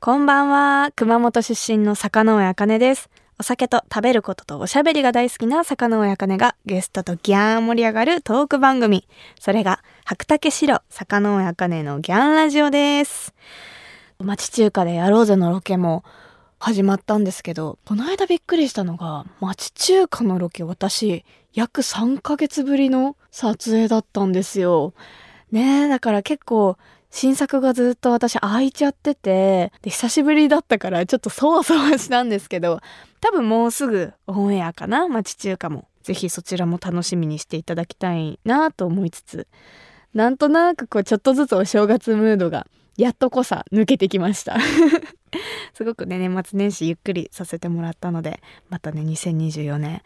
こんばんは。熊本出身の坂上茜です。お酒と食べることとおしゃべりが大好きな坂上茜がゲストとギャーン盛り上がるトーク番組。それが白竹城坂上茜のギャンラジオです。町中華でやろうぜのロケも始まったんですけど、この間びっくりしたのが、町中華のロケ私、約3ヶ月ぶりの撮影だったんですよ。ねえ、だから結構、新作がずっと私空いちゃってて、で、久しぶりだったからちょっとそわそわしたんですけど、多分もうすぐオンエアかな？町中華も。ぜひそちらも楽しみにしていただきたいなと思いつつ、なんとなくこうちょっとずつお正月ムードがやっとこさ抜けてきました。すごくね、年末年始ゆっくりさせてもらったので、またね、2024年、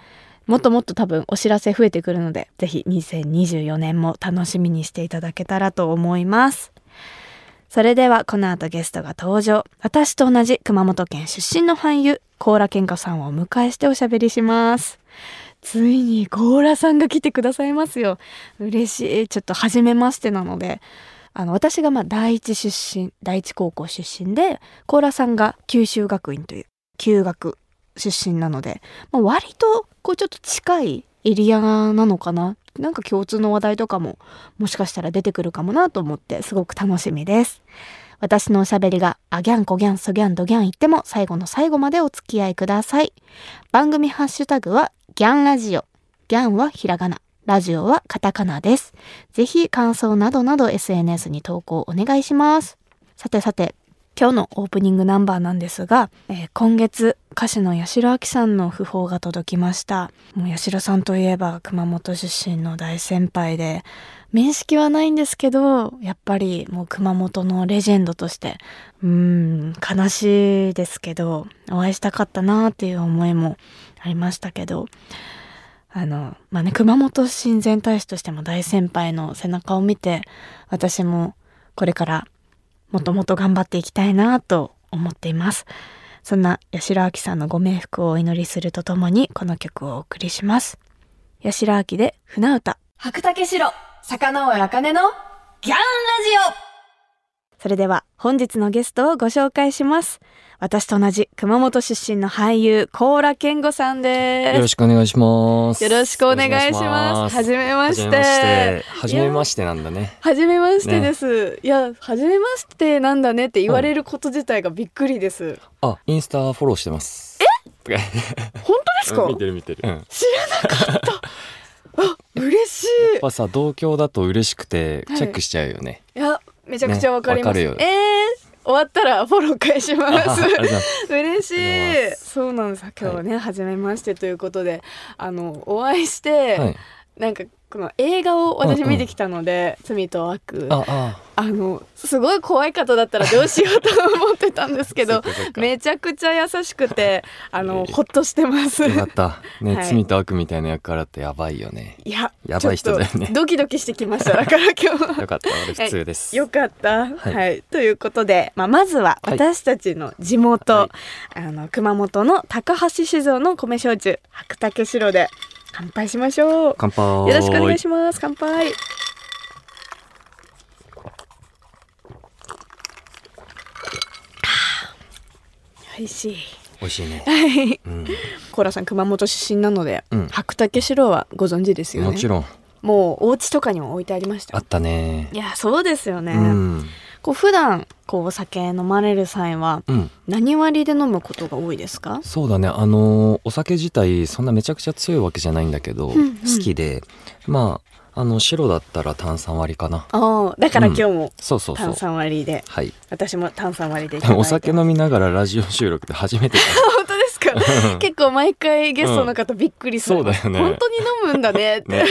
もっともっと多分お知らせ増えてくるので、ぜひ2024年も楽しみにしていただけたらと思います。それではこの後ゲストが登場。私と同じ熊本県出身の俳優、コーラ健香さんをお迎えしておしゃべりします。ついにコーラさんが来てくださいますよ。嬉しい。ちょっと初めましてなので、あの、私がまあ第一出身、第一高校出身で、コーラさんが九州学院という休学出身なので、まあ、割とこうちょっと近いエリアなのかな？なんか共通の話題とかももしかしたら出てくるかもなと思ってすごく楽しみです。私のおしゃべりがあギャンコギャンソギャンドギャン言っても最後の最後までお付き合いください。番組ハッシュタグはギャンラジオ。ギャンはひらがな。ラジオはカタカナです。ぜひ感想などなど SNS に投稿お願いします。さてさて、今日のオープニングナンバーなんですが、えー今月歌手の八代亜紀さんの訃報が届きました。もう八代さんといえば熊本出身の大先輩で、面識はないんですけど、やっぱりもう熊本のレジェンドとして、うん、悲しいですけど、お会いしたかったなっていう思いもありましたけど、あの、まあね、熊本親善大使としても大先輩の背中を見て、私もこれからもっともっと頑張っていきたいなと思っています。そんな八代亜紀さんのご冥福をお祈りするとともにこの曲をお送りします。八代亜紀で船歌。白竹城、坂上茜のギャンラジオそれでは本日のゲストをご紹介します。私と同じ熊本出身の俳優、高良健吾さんです。よろしくお願いします。よろしくお願いします。はじめまして。はじめましてなんだね。はじめましてです。いや、はじめましてなんだねって言われること自体がびっくりです。あ、インスタフォローしてます。え？本当ですか、見てる見てる。うん。やっ知らなかった。あ、嬉しい。ぱさ、同郷だと嬉しくてはいチェックしちゃうよね。いや、めちゃくちゃわかります。ねわかるよえー、終わったらフォロー返します。嬉しい。そうなんです。今日はね、初めましてということで、あの、お会いして、はい。なんか、この映画を私見てきたので、罪と悪。あ、のすごい怖い方だったらどうしようと思ってたんですけどめちゃくちゃ優しくて あのほっとしてます。よかった。ね、はい罪と悪みたいな役からってやばいよね。いややばい人だよねドキドキしてきましただから今日は。よかった。俺普通です。よかった、はいいということで、まあ、まずははい私たちの地元、はいあの熊本の高橋酒造の米焼酎白竹城で乾杯しましょう。乾杯。よろしくお願いします。乾杯。美味しい。美味しいね。はい。うん。コーラさん熊本出身なので、うん白竹城はご存知ですよね。もちろん。もうお家とかにも置いてありましたよ。あったねい。やそうですよね。うん。こう普段こうお酒飲まれる際はうん。何割で飲むことが多いですか？そうだね。あのーお酒自体そんなめちゃくちゃ強いわけじゃないんだけど、んうん。好きで。まああの白だったら炭酸割りかな。ああだから今日もそうそうそう。炭酸割りで、はい。私も炭酸割りでお酒飲みながらラジオ収録で 初めて 本当ですか？だ結構毎回ゲストの方びっくりする、そうだよね。本当に飲むんだねって、ね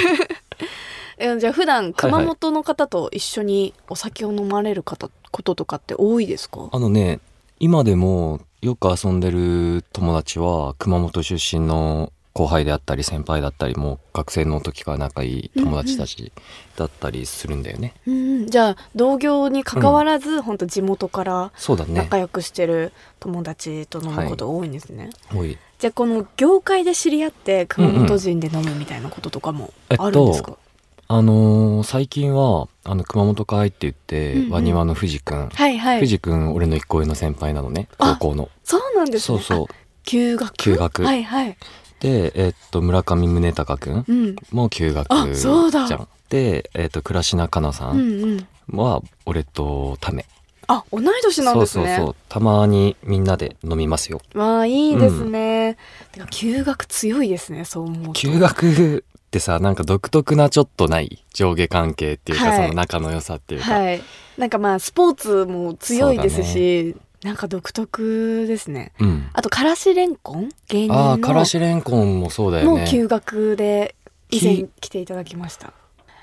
えじゃあ普段熊本の方と一緒にお酒を飲まれる方こととかって多いですか？あのね今でもよく遊んでる友達は熊本出身の後輩であったり先輩だったりもう学生の時から仲いい友達たちだったりするんだよね、うんじゃあ同業に関わらず、本当地元から仲良くしてる友達と飲むこと多いんですね、多い。じゃあこの業界で知り合って熊本人で飲むみたいなこととかもあるんですか、あのー最近はあの熊本会って言って、うんうん。ワニワの藤くん、はいはい。藤くん俺の一個上の先輩なのねあ高校の。そうなんですね。そうそう。あ休学？休学。はいはい。でえっと村上宗隆くんうん。も休学あそうだ。じゃん。でえっと倉科香菜さうんんうん。は俺とためあ同い年なんですね。そうそうそう。たまにみんなで飲みますよ。わあいいですね、てか休学強いですねそう思うと。休学ってさなんか独特なちょっとない上下関係っていうか、はい。その仲の良さっていうか、はい。なんかまあスポーツも強いですし、なんか独特ですね。うん。あとからしれんこん？芸人のああからしれんこんもそうだよね。もう休学で以前き来ていただきました。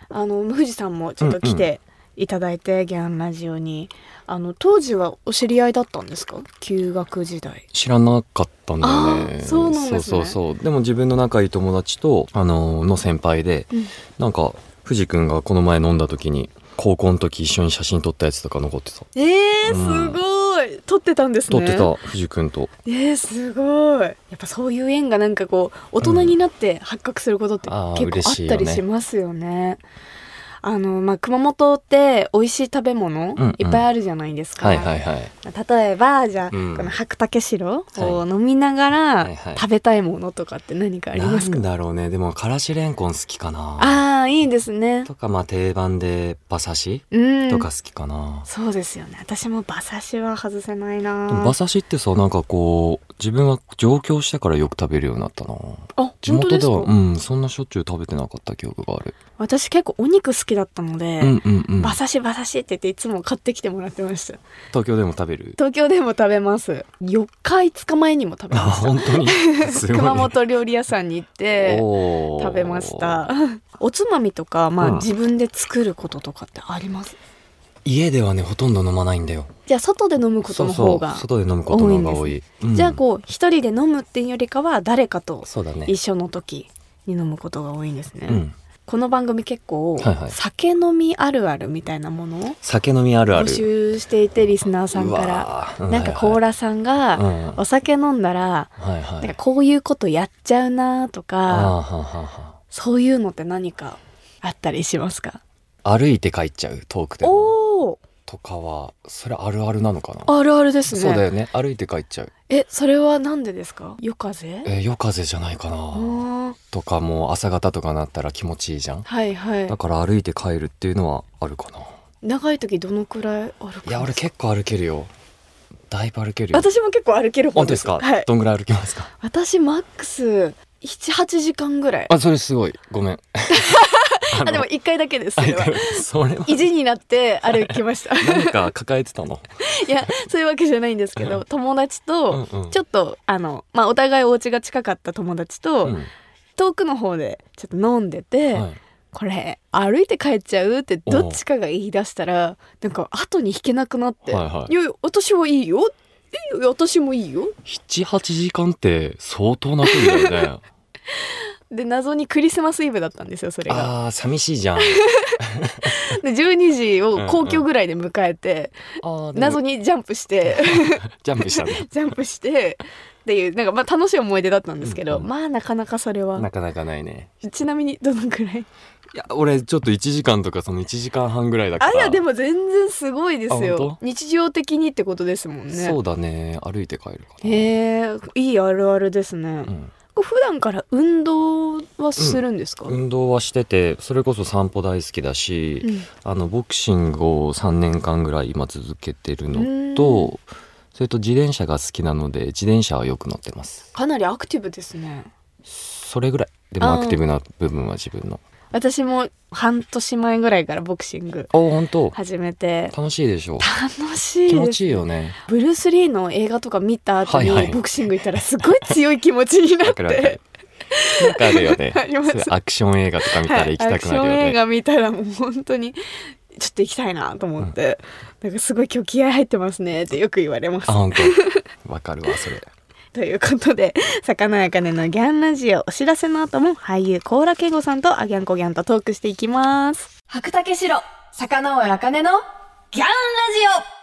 あの富士さんもちょっと来ていただいて、ギャンラジオに。あの当時はお知り合いだったんですか？休学時代。知らなかったんだよね。そうなんですね。そうそうそう。でも自分の仲いい友達とあのーの先輩で、うん。なんか藤くんがこの前飲んだ時に高校の時一緒に写真撮ったやつとか残ってた。えー、うん。すごい。撮ってたんですね。撮ってた藤くんと。えー、すごい。やっぱそういう縁がなんかこう大人になって発覚することってあー結構あった嬉しいよね。りしますよね。あのまあ、熊本って美味しい食べ物うんうん。いっぱいあるじゃないですか。はいはいはい。例えばじゃあ、うん。この白竹城をは飲みながらはいはい。食べたいものとかって何かありますか、なんだろうね。でもからしれんこん好きかな。ああいいですね。とかまあ定番で馬刺しうん。とか好きかな、そうですよね。私も馬刺しは外せないな。馬刺しってさなんかこう自分は上京してからよく食べるようになったな。あ地本当ですか、元ではうんそんなしょっちゅう食べてなかった記憶がある、私結構お肉好きだったので、うんうんうん。馬刺し馬刺しって言っていつも買ってきてもらってました。東京でも食べる？東京でも食べます。4日5日前にも食べあました。本当に？ね、熊本料理屋さんに行って食べました。おつまみとか、まあうん。自分で作ることとかってあります？家ではねほとんど飲まないんだよ。じゃあ外で飲むことの方が外で飲むことの方が多い。うん。じゃあこう一人で飲むっていうよりかは誰かと一緒の時に飲むことが多いんですね、うんこの番組結構、はいはい。酒飲みあるあるみたいなものを酒飲みあるあ募る集していてリスナーさんから。らなんかコーラさんがうん。お酒飲んだらはいはい。なんかこういうことやっちゃうなとかそういうのって何かあったりしますか？ん歩いて帰っちゃう遠くでも。とかはそれあるあるなのかな？あるあるですね。そうだよね。歩いて帰っちゃう。えそれはなんでですか？夜風？えー夜風じゃないかあなーとかもう朝方とかなったら気持ちいいじゃん？はいはい。だから歩いて帰るっていうのはあるかな。長い時どのくらい歩くんいや俺結構歩けるよ。だいぶ歩けるよ。私も結構歩ける方で本当ですすか、はい。どんぐらい歩きますか？私マックス78時間ぐらい。あそれすごい。ごめん。ああでも1回だけですそれは。それは。意地になって歩きました。何か抱えてたの？いやそういうわけじゃないんですけど友達とちょっとあのまあお互いお家が近かった友達と、うん遠くの方でちょっと飲んでて、はい。これ歩いて帰っちゃうってどっちかが言い出したらなんか後に引けなくなって「はいはい。いやいや私はいいよ」いいよ。私もいいよ。78時間って相当な距離だよね。で謎にクリスマスイブだったんですよそれが。あー寂しいじゃん。で12時を皇居ぐらいで迎えて、あーでも謎にジャンプして。ジャンプしたね。ジャンプしてっていうなんかまあ楽しい思い出だったんですけど、うんうん。まあなかなかそれは。なかなかないね。ちなみにどのくらい？いや俺ちょっと1時間とかその1時間半ぐらいだから。あいやでも全然すごいですあよ本日常的にってことですもんね。そうだね。歩いて帰るかな。へえいいあるあるですね、うん。普段から運動はするんですか、運動はしててそれこそ散歩大好きだし、うん。あのボクシングを3年間ぐらい今続けてるのうん。とそれと自転車が好きなので自転車はよく乗ってます。かなりアクティブですね。それぐらいでもアクティブな部分は自分の。私も半年前ぐらいからボクシングお本当？始めて。楽しいでしょ楽しい。気持ちいいよね。ブルース・リーの映画とか見た後にはいはい。ボクシング行ったらすごい強い気持ちになって。るなんかあるよね。アクション映画とか見たら行きたくなるはい、アクションよね、映画見たらもう本当にちょっと行きたいなと思って、なんかすごい今日気合入ってますねってよく言われます。あ本当。わかるわそれ。ということで魚やかねのギャンラジオお知らせの後も俳優コーラケゴさんとアギャンコギャンとトークしていきます。白竹城魚尾あかねのギャンラジオ。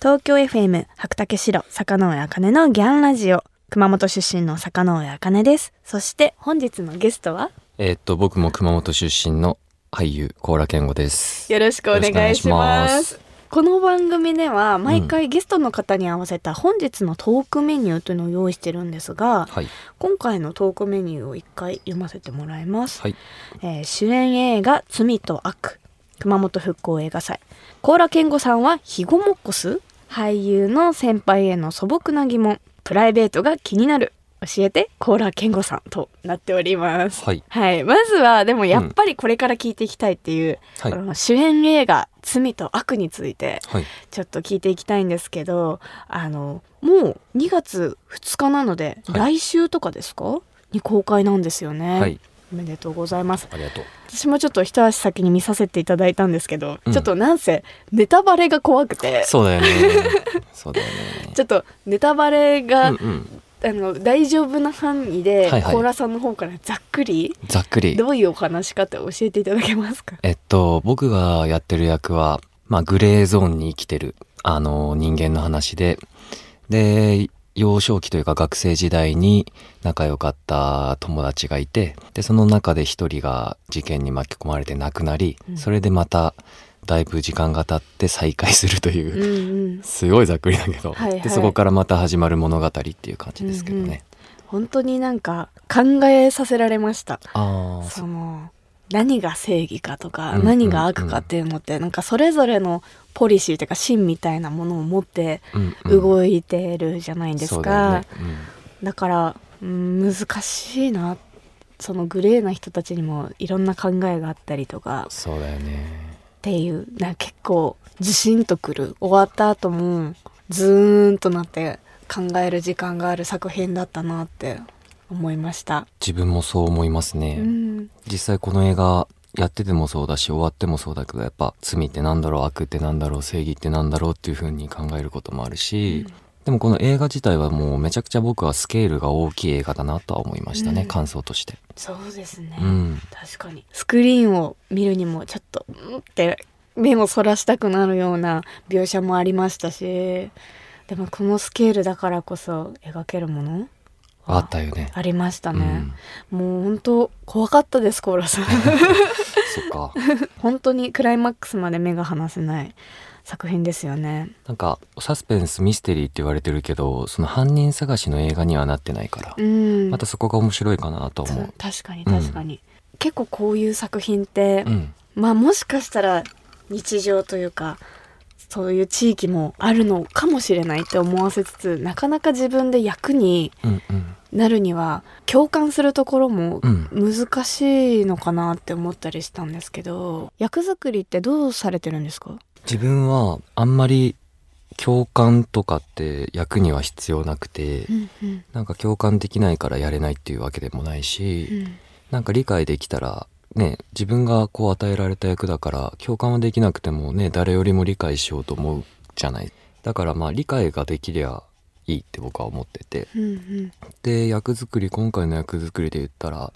東京 FM 白竹城魚尾あかねのギャンラジオ。熊本出身の魚尾あかねです。そして本日のゲストは？えーっと僕も熊本出身の俳優高良健吾です。よろしくお願いしますこの番組では毎回ゲストの方に合わせた本日のトークメニューというのを用意してるんですが、はい。今回のトークメニューを一回読ませてもらいます、はい。えー主演映画「罪と悪」熊本復興映画祭。高良健吾さんはヒゴモッコス俳優の先輩への素朴な疑問。プライベートが気になる。教えて高良健吾さんとなっております。はい。はい。まずはでもやっぱりこれから聞いていきたいっていう、はい。あの主演映画「罪と悪」についてはいちょっと聞いていきたいんですけどあのもう2月2日なので、はい来週とかですか？に公開なんですよね、はいおめでとうございますありがとう。私もちょっと一足先に見させていただいたんですけど、うんちょっとなんせネタバレが怖くてそうだよね。そうだよね。ちょっとネタバレが、うんうん。あの大丈夫な範囲で、はいはい。コーラさんの方からざっくりざっくり。どういうお話かって教えていただけますか？えっと僕がやってる役はまあグレーゾーンに生きてるあの人間の話でで幼少期というか学生時代に仲良かった友達がいてでその中で一人が事件に巻き込まれて亡くなり、うん。それでまただいぶ時間が経って再会するとうんいう、うんすごいざっくりだけど、はいはい。でそこからまた始まる物語っていう感じですけどね。本当になんか考えさせられました。その何が正義かとか、うん何が悪かっていうのってなんかそれぞれのポリシーというか芯みたいなものを持ってうんうん。動いてるじゃないですそうだか、だから、うん、難しいな。そのグレーな人たちにもいろんな考えがあったりとか。うんそうだよね。っていうな結構ズシンとくる終わった後もズーンとなって考える時間がある作品だったなって思いました。自分もそう思いますね。うん実際この映画やっててもそうだし終わってもそうだけどやっぱ罪ってなんだろう悪ってなんだろう正義ってなんだろうっていう風に考えることもあるし、でもこの映画自体はもうめちゃくちゃ僕はスケールが大きい映画だなとは思いましたね、うん。感想として。そうですね、うん。確かに。スクリーンを見るにもちょっとうんって目をそらしたくなるような描写もありましたしでもこのスケールだからこそ描けるものあったよね。ありましたうね、ん、もう本当怖かったですコーラさん。そっか。本当にクライマックスまで目が離せない作品ですよね。なんかサスペンスミステリーって言われてるけどその犯人探しの映画にはなってないから、うん。またそこが面白いかなと思そう。う。確かに確かに、結構こういう作品って、うん、まあもしかしたら日常というかそういう地域もあるのかもしれないって思わせつつなかなか自分で役にうん、うん、なるには共感するところもうん。難しいのかなって思ったりしたんですけど役作りってどうされてるんですか？自分はあんまり共感とかって役には必要なくて、うんうん。なんか共感できないからやれないっていうわけでもないし、なんか理解できたらね自分がこう与えられた役だから共感はできなくてもね誰よりも理解しようと思うじゃない。だからまあ理解ができりゃいいって僕は思ってて。うんうん。で役作り今回の役作りで言ったら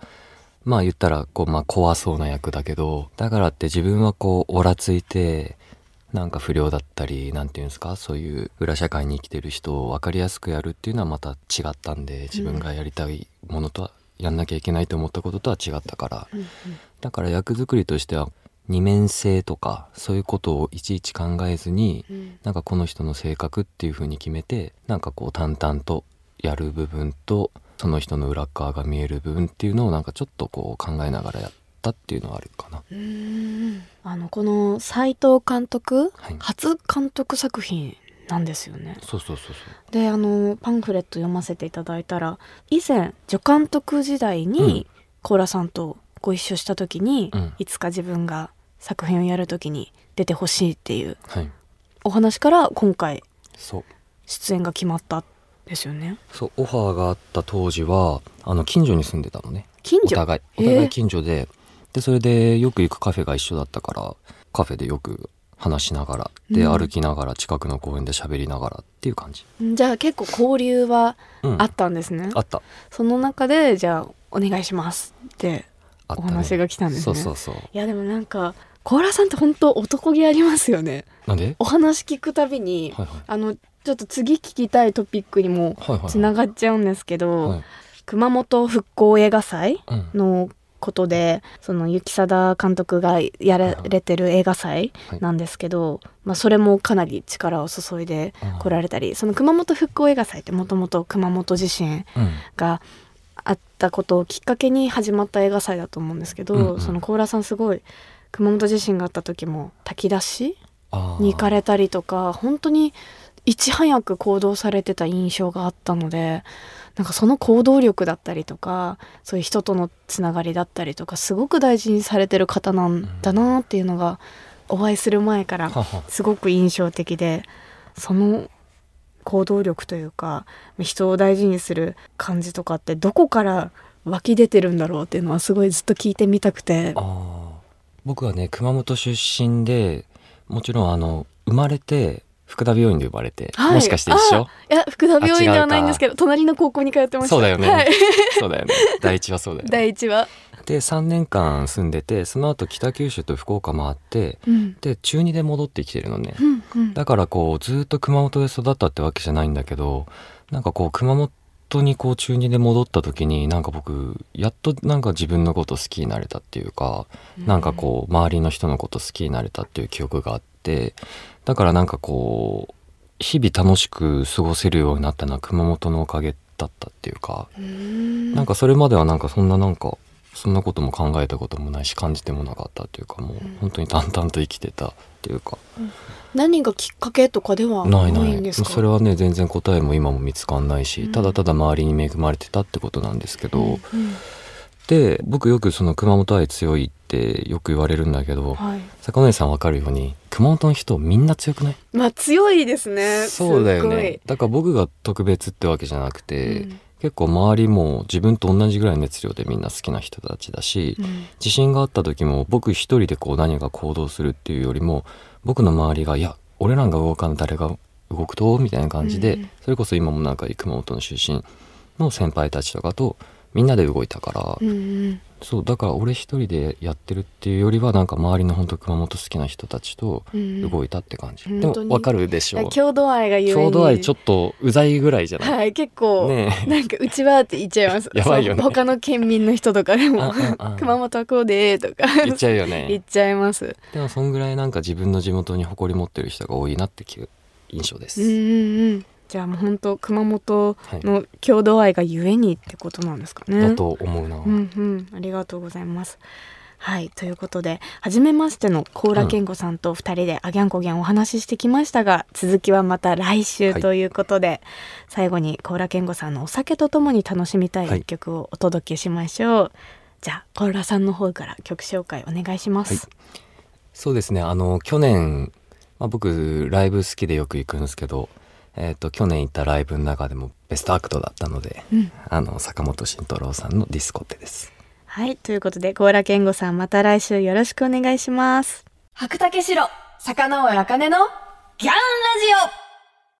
まあ言ったらこうまあ怖そうな役だけどだからって自分はこうオラついてなんか不良だったりなんていうんですかそういう裏社会に生きてる人を分かりやすくやるっていうのはまた違ったんで自分がやりたいものとは、やんなきゃいけないと思ったこととは違ったから。うん。だから役作りとしては二面性とかそういうことをいちいち考えずにうん。なんかこの人の性格っていう風に決めてなんかこう淡々とやる部分とその人の裏側が見える部分っていうのをなんかちょっとこう考えながらやったっていうのはあるかな。あのこの斉藤監督、はい初監督作品なんですよねそうそうそうそう。であのパンフレット読ませていただいたら以前助監督時代にコーラさんとご一緒した時に、うんいつか自分が作品をやる時に出てほしいっていうはい。お話から今回。出演が決まったんですよねそうオファーがあった当時はあの近所に住んでたのね。近所？お互いおえー互い近所で、でそれでよく行くカフェが一緒だったからカフェでよく話しながらで、うん歩きながら近くの公園で喋りながらっていう感じ。じゃあ結構交流はうん、あったんですね、あった。その中でじゃあお願いしますってお話が来たんですねそうそうそう。いやでもなんかコーラさんって本当男気ありますよねなんで？お話聞くたびに、はいはい。あのちょっと次聞きたいトピックにもはいはいはい。つながっちゃうんですけど、はい熊本復興映画祭うんのことでその雪貞監督がやられてる映画祭なんですけど、まあ、それもかなり力を注いで来られたりその熊本復興映画祭ってもともと熊本地震があったことをきっかけに始まった映画祭だと思うんですけど、うんうん、その高良さんすごい熊本地震があった時も炊き出しに行かれたりとか本当にいち早く行動されてた印象があったのでなんかその行動力だったりとかそういう人とのつながりだったりとかすごく大事にされてる方なんだなっていうのがお会いする前からすごく印象的でその行動力というか人を大事にする感じとかってどこから湧き出てるんだろうっていうのはすごいずっと聞いてみたくて。僕はね熊本出身でもちろんあの生まれて福田病院で呼ばれて、はい、もしかして一緒？いや福田病院ではないんですけど隣の高校に通ってました。そうだよね、はい、そうだよね。第一はそうだよね。第一は。で3年間住んでてその後北九州と福岡回って、うん、で中2で戻ってきてるのね、うんうん、だからこうずっと熊本で育ったってわけじゃないんだけどなんかこう熊本にこう中2で戻った時になんか僕やっとなんか自分のこと好きになれたっていうか、うん、なんかこう周りの人のこと好きになれたっていう記憶があってだからなんかこう日々楽しく過ごせるようになったのは熊本のおかげだったっていうかなんかそれまではなんかそんななんかそんなことも考えたこともないし感じてもなかったっていうかもう本当に淡々と生きてたっていうか、うん、何がきっかけとかではないんですか？それはね全然答えも今も見つかんないし、うん、ただただ周りに恵まれてたってことなんですけど、うんうん、で僕よくその熊本愛強いってよく言われるんだけど、はい、坂上さん分かるように熊本の人みんな強くない？まあ強いですね。そうだよね。だから僕が特別ってわけじゃなくて、うん。結構周りも自分と同じぐらい熱量でみんな好きな人たちだし、うん、地震があった時も僕一人でこう何か行動するっていうよりも僕の周りが「いや俺らが動かん誰が動くと?」みたいな感じで、うん、それこそ今もなんか熊本の出身の先輩たちとかとみんなで動いたから、うん、そうだから俺一人でやってるっていうよりはなんか周りの本当熊本好きな人たちと動いたって感じ、うん、でもわかるでしょう。郷土愛がゆえ郷土愛ちょっとうざいぐらいじゃない？はい結構、ね、なんかうちはって言っちゃいます。やばいよね。他の県民の人とかでも熊本はこうでとか。言っちゃうよね。言っちゃいます。でもそんぐらいなんか自分の地元に誇り持ってる人が多いなっていう印象です。うんうんじゃあもう本当熊本の郷土愛がゆえにってことなんですかね。だと思うな。うんうん、ありがとうございます。はいということで初めましての高良健吾さんと2人であぎゃんこぎゃんお話ししてきましたが、続きはまた来週ということで、はい、最後に高良健吾さんのお酒とともに楽しみたい一曲をお届けしましょう。はい、じゃあ高良さんの方から曲紹介お願いします。はい、そうですねあの去年、まあ、僕ライブ好きでよく行くんですけどえーと、去年行ったライブの中でもベストアクトだったので、うん、あの坂本慎太郎さんのディスコってです。はいということで高良健吾さんまた来週よろしくお願いします。白岳しろ坂ノ上茜のぎゃんラジオ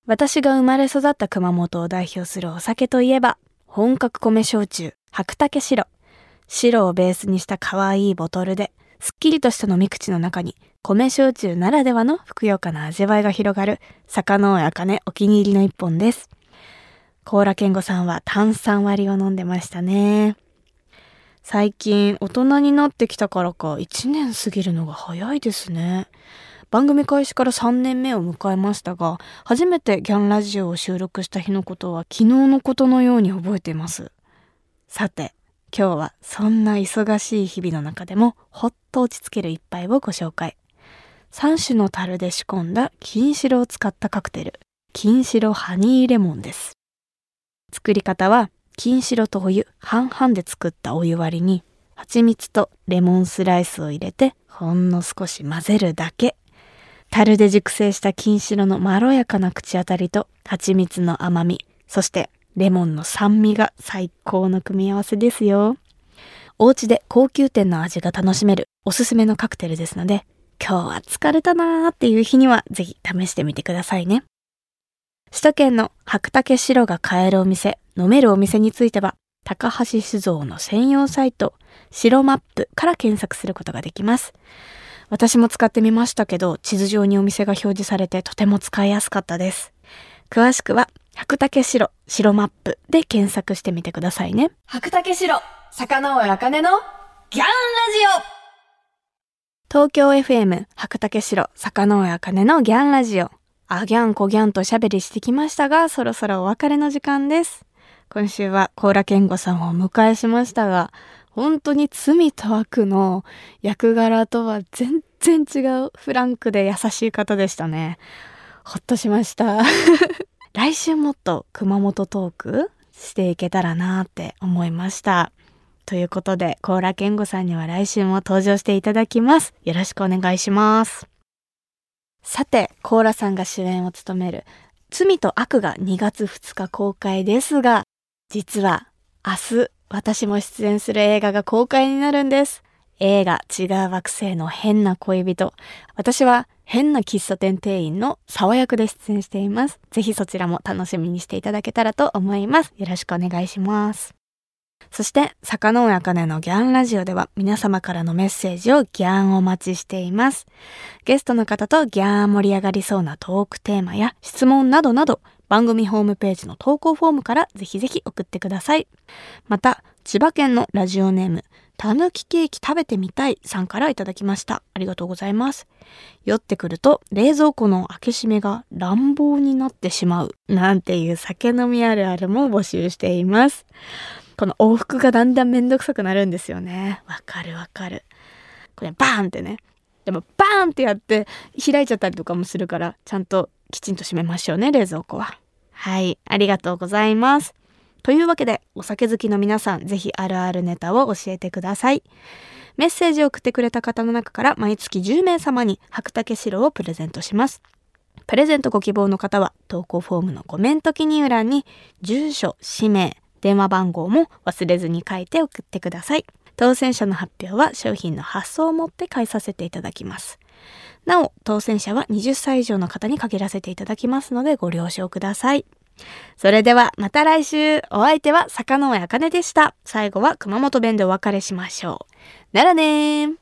私が生まれ育った熊本を代表するお酒といえば本格米焼酎白岳しろ白をベースにした可愛いボトルですっきりとした飲み口の中に米焼酎ならではのふくよかな味わいが広がる坂のあかねお気に入りの一本です。甲羅健吾さんは炭酸割りを飲んでましたね。最近大人になってきたからか1年過ぎるのが早いですね。番組開始から3年目を迎えましたが、初めてギャンラジオを収録した日のことは昨日のことのように覚えています。さて、今日はそんな忙しい日々の中でもほっと落ち着ける一杯をご紹介。3種の樽で仕込んだ金白を使ったカクテル、金白ハニーレモンです。作り方は、金白とお湯半々で作ったお湯割りに、蜂蜜とレモンスライスを入れて、ほんの少し混ぜるだけ。樽で熟成した金白のまろやかな口当たりと、蜂蜜の甘み、そしてレモンの酸味が最高の組み合わせですよ。お家で高級店の味が楽しめるおすすめのカクテルですので、今日は疲れたなーっていう日にはぜひ試してみてくださいね。首都圏の白竹白が買えるお店、飲めるお店については、高橋酒造の専用サイト、白マップから検索することができます。私も使ってみましたけど、地図上にお店が表示されてとても使いやすかったです。詳しくは、白竹白、白マップで検索してみてくださいね。白竹白、坂上茜のギャンラジオ。東京 FM 白竹城坂上茜のギャンラジオ。あギャンコギャンとおしゃべりしてきましたがそろそろお別れの時間です。今週は甲羅健吾さんをお迎えしましたが本当に罪と悪の役柄とは全然違うフランクで優しい方でしたね。ほっとしました来週もっと熊本トークしていけたらなって思いましたということで、甲羅健吾さんには来週も登場していただきます。よろしくお願いします。さて、甲羅さんが主演を務める罪と悪が2月2日公開ですが、実は明日私も出演する映画が公開になるんです。映画違う惑星の変な恋人。私は変な喫茶店店員の沢役で出演しています。ぜひそちらも楽しみにしていただけたらと思います。よろしくお願いします。そして、坂上茜のギャンラジオでは皆様からのメッセージをギャンお待ちしています。ゲストの方とギャン盛り上がりそうなトークテーマや質問などなど、番組ホームページの投稿フォームからぜひぜひ送ってください。また、千葉県のラジオネーム、たぬきケーキ食べてみたいさんからいただきました。ありがとうございます。酔ってくると冷蔵庫の開け閉めが乱暴になってしまうなんていう酒飲みあるあるも募集しています。この往復がだんだんめんどくさくなるんですよね。わかるわかる。これバーンってね。でもバーンってやって開いちゃったりとかもするから、ちゃんときちんと閉めましょうね、冷蔵庫は。はい、ありがとうございます。というわけで、お酒好きの皆さん、ぜひあるあるネタを教えてください。メッセージを送ってくれた方の中から毎月10名様に白竹白をプレゼントします。プレゼントご希望の方は投稿フォームのコメント記入欄に住所、氏名、電話番号も忘れずに書いて送ってください。当選者の発表は商品の発送をもって返させていただきます。なお、当選者は20歳以上の方に限らせていただきますのでご了承ください。それではまた来週お相手は坂上茜でした。最後は熊本弁でお別れしましょう。ならねー。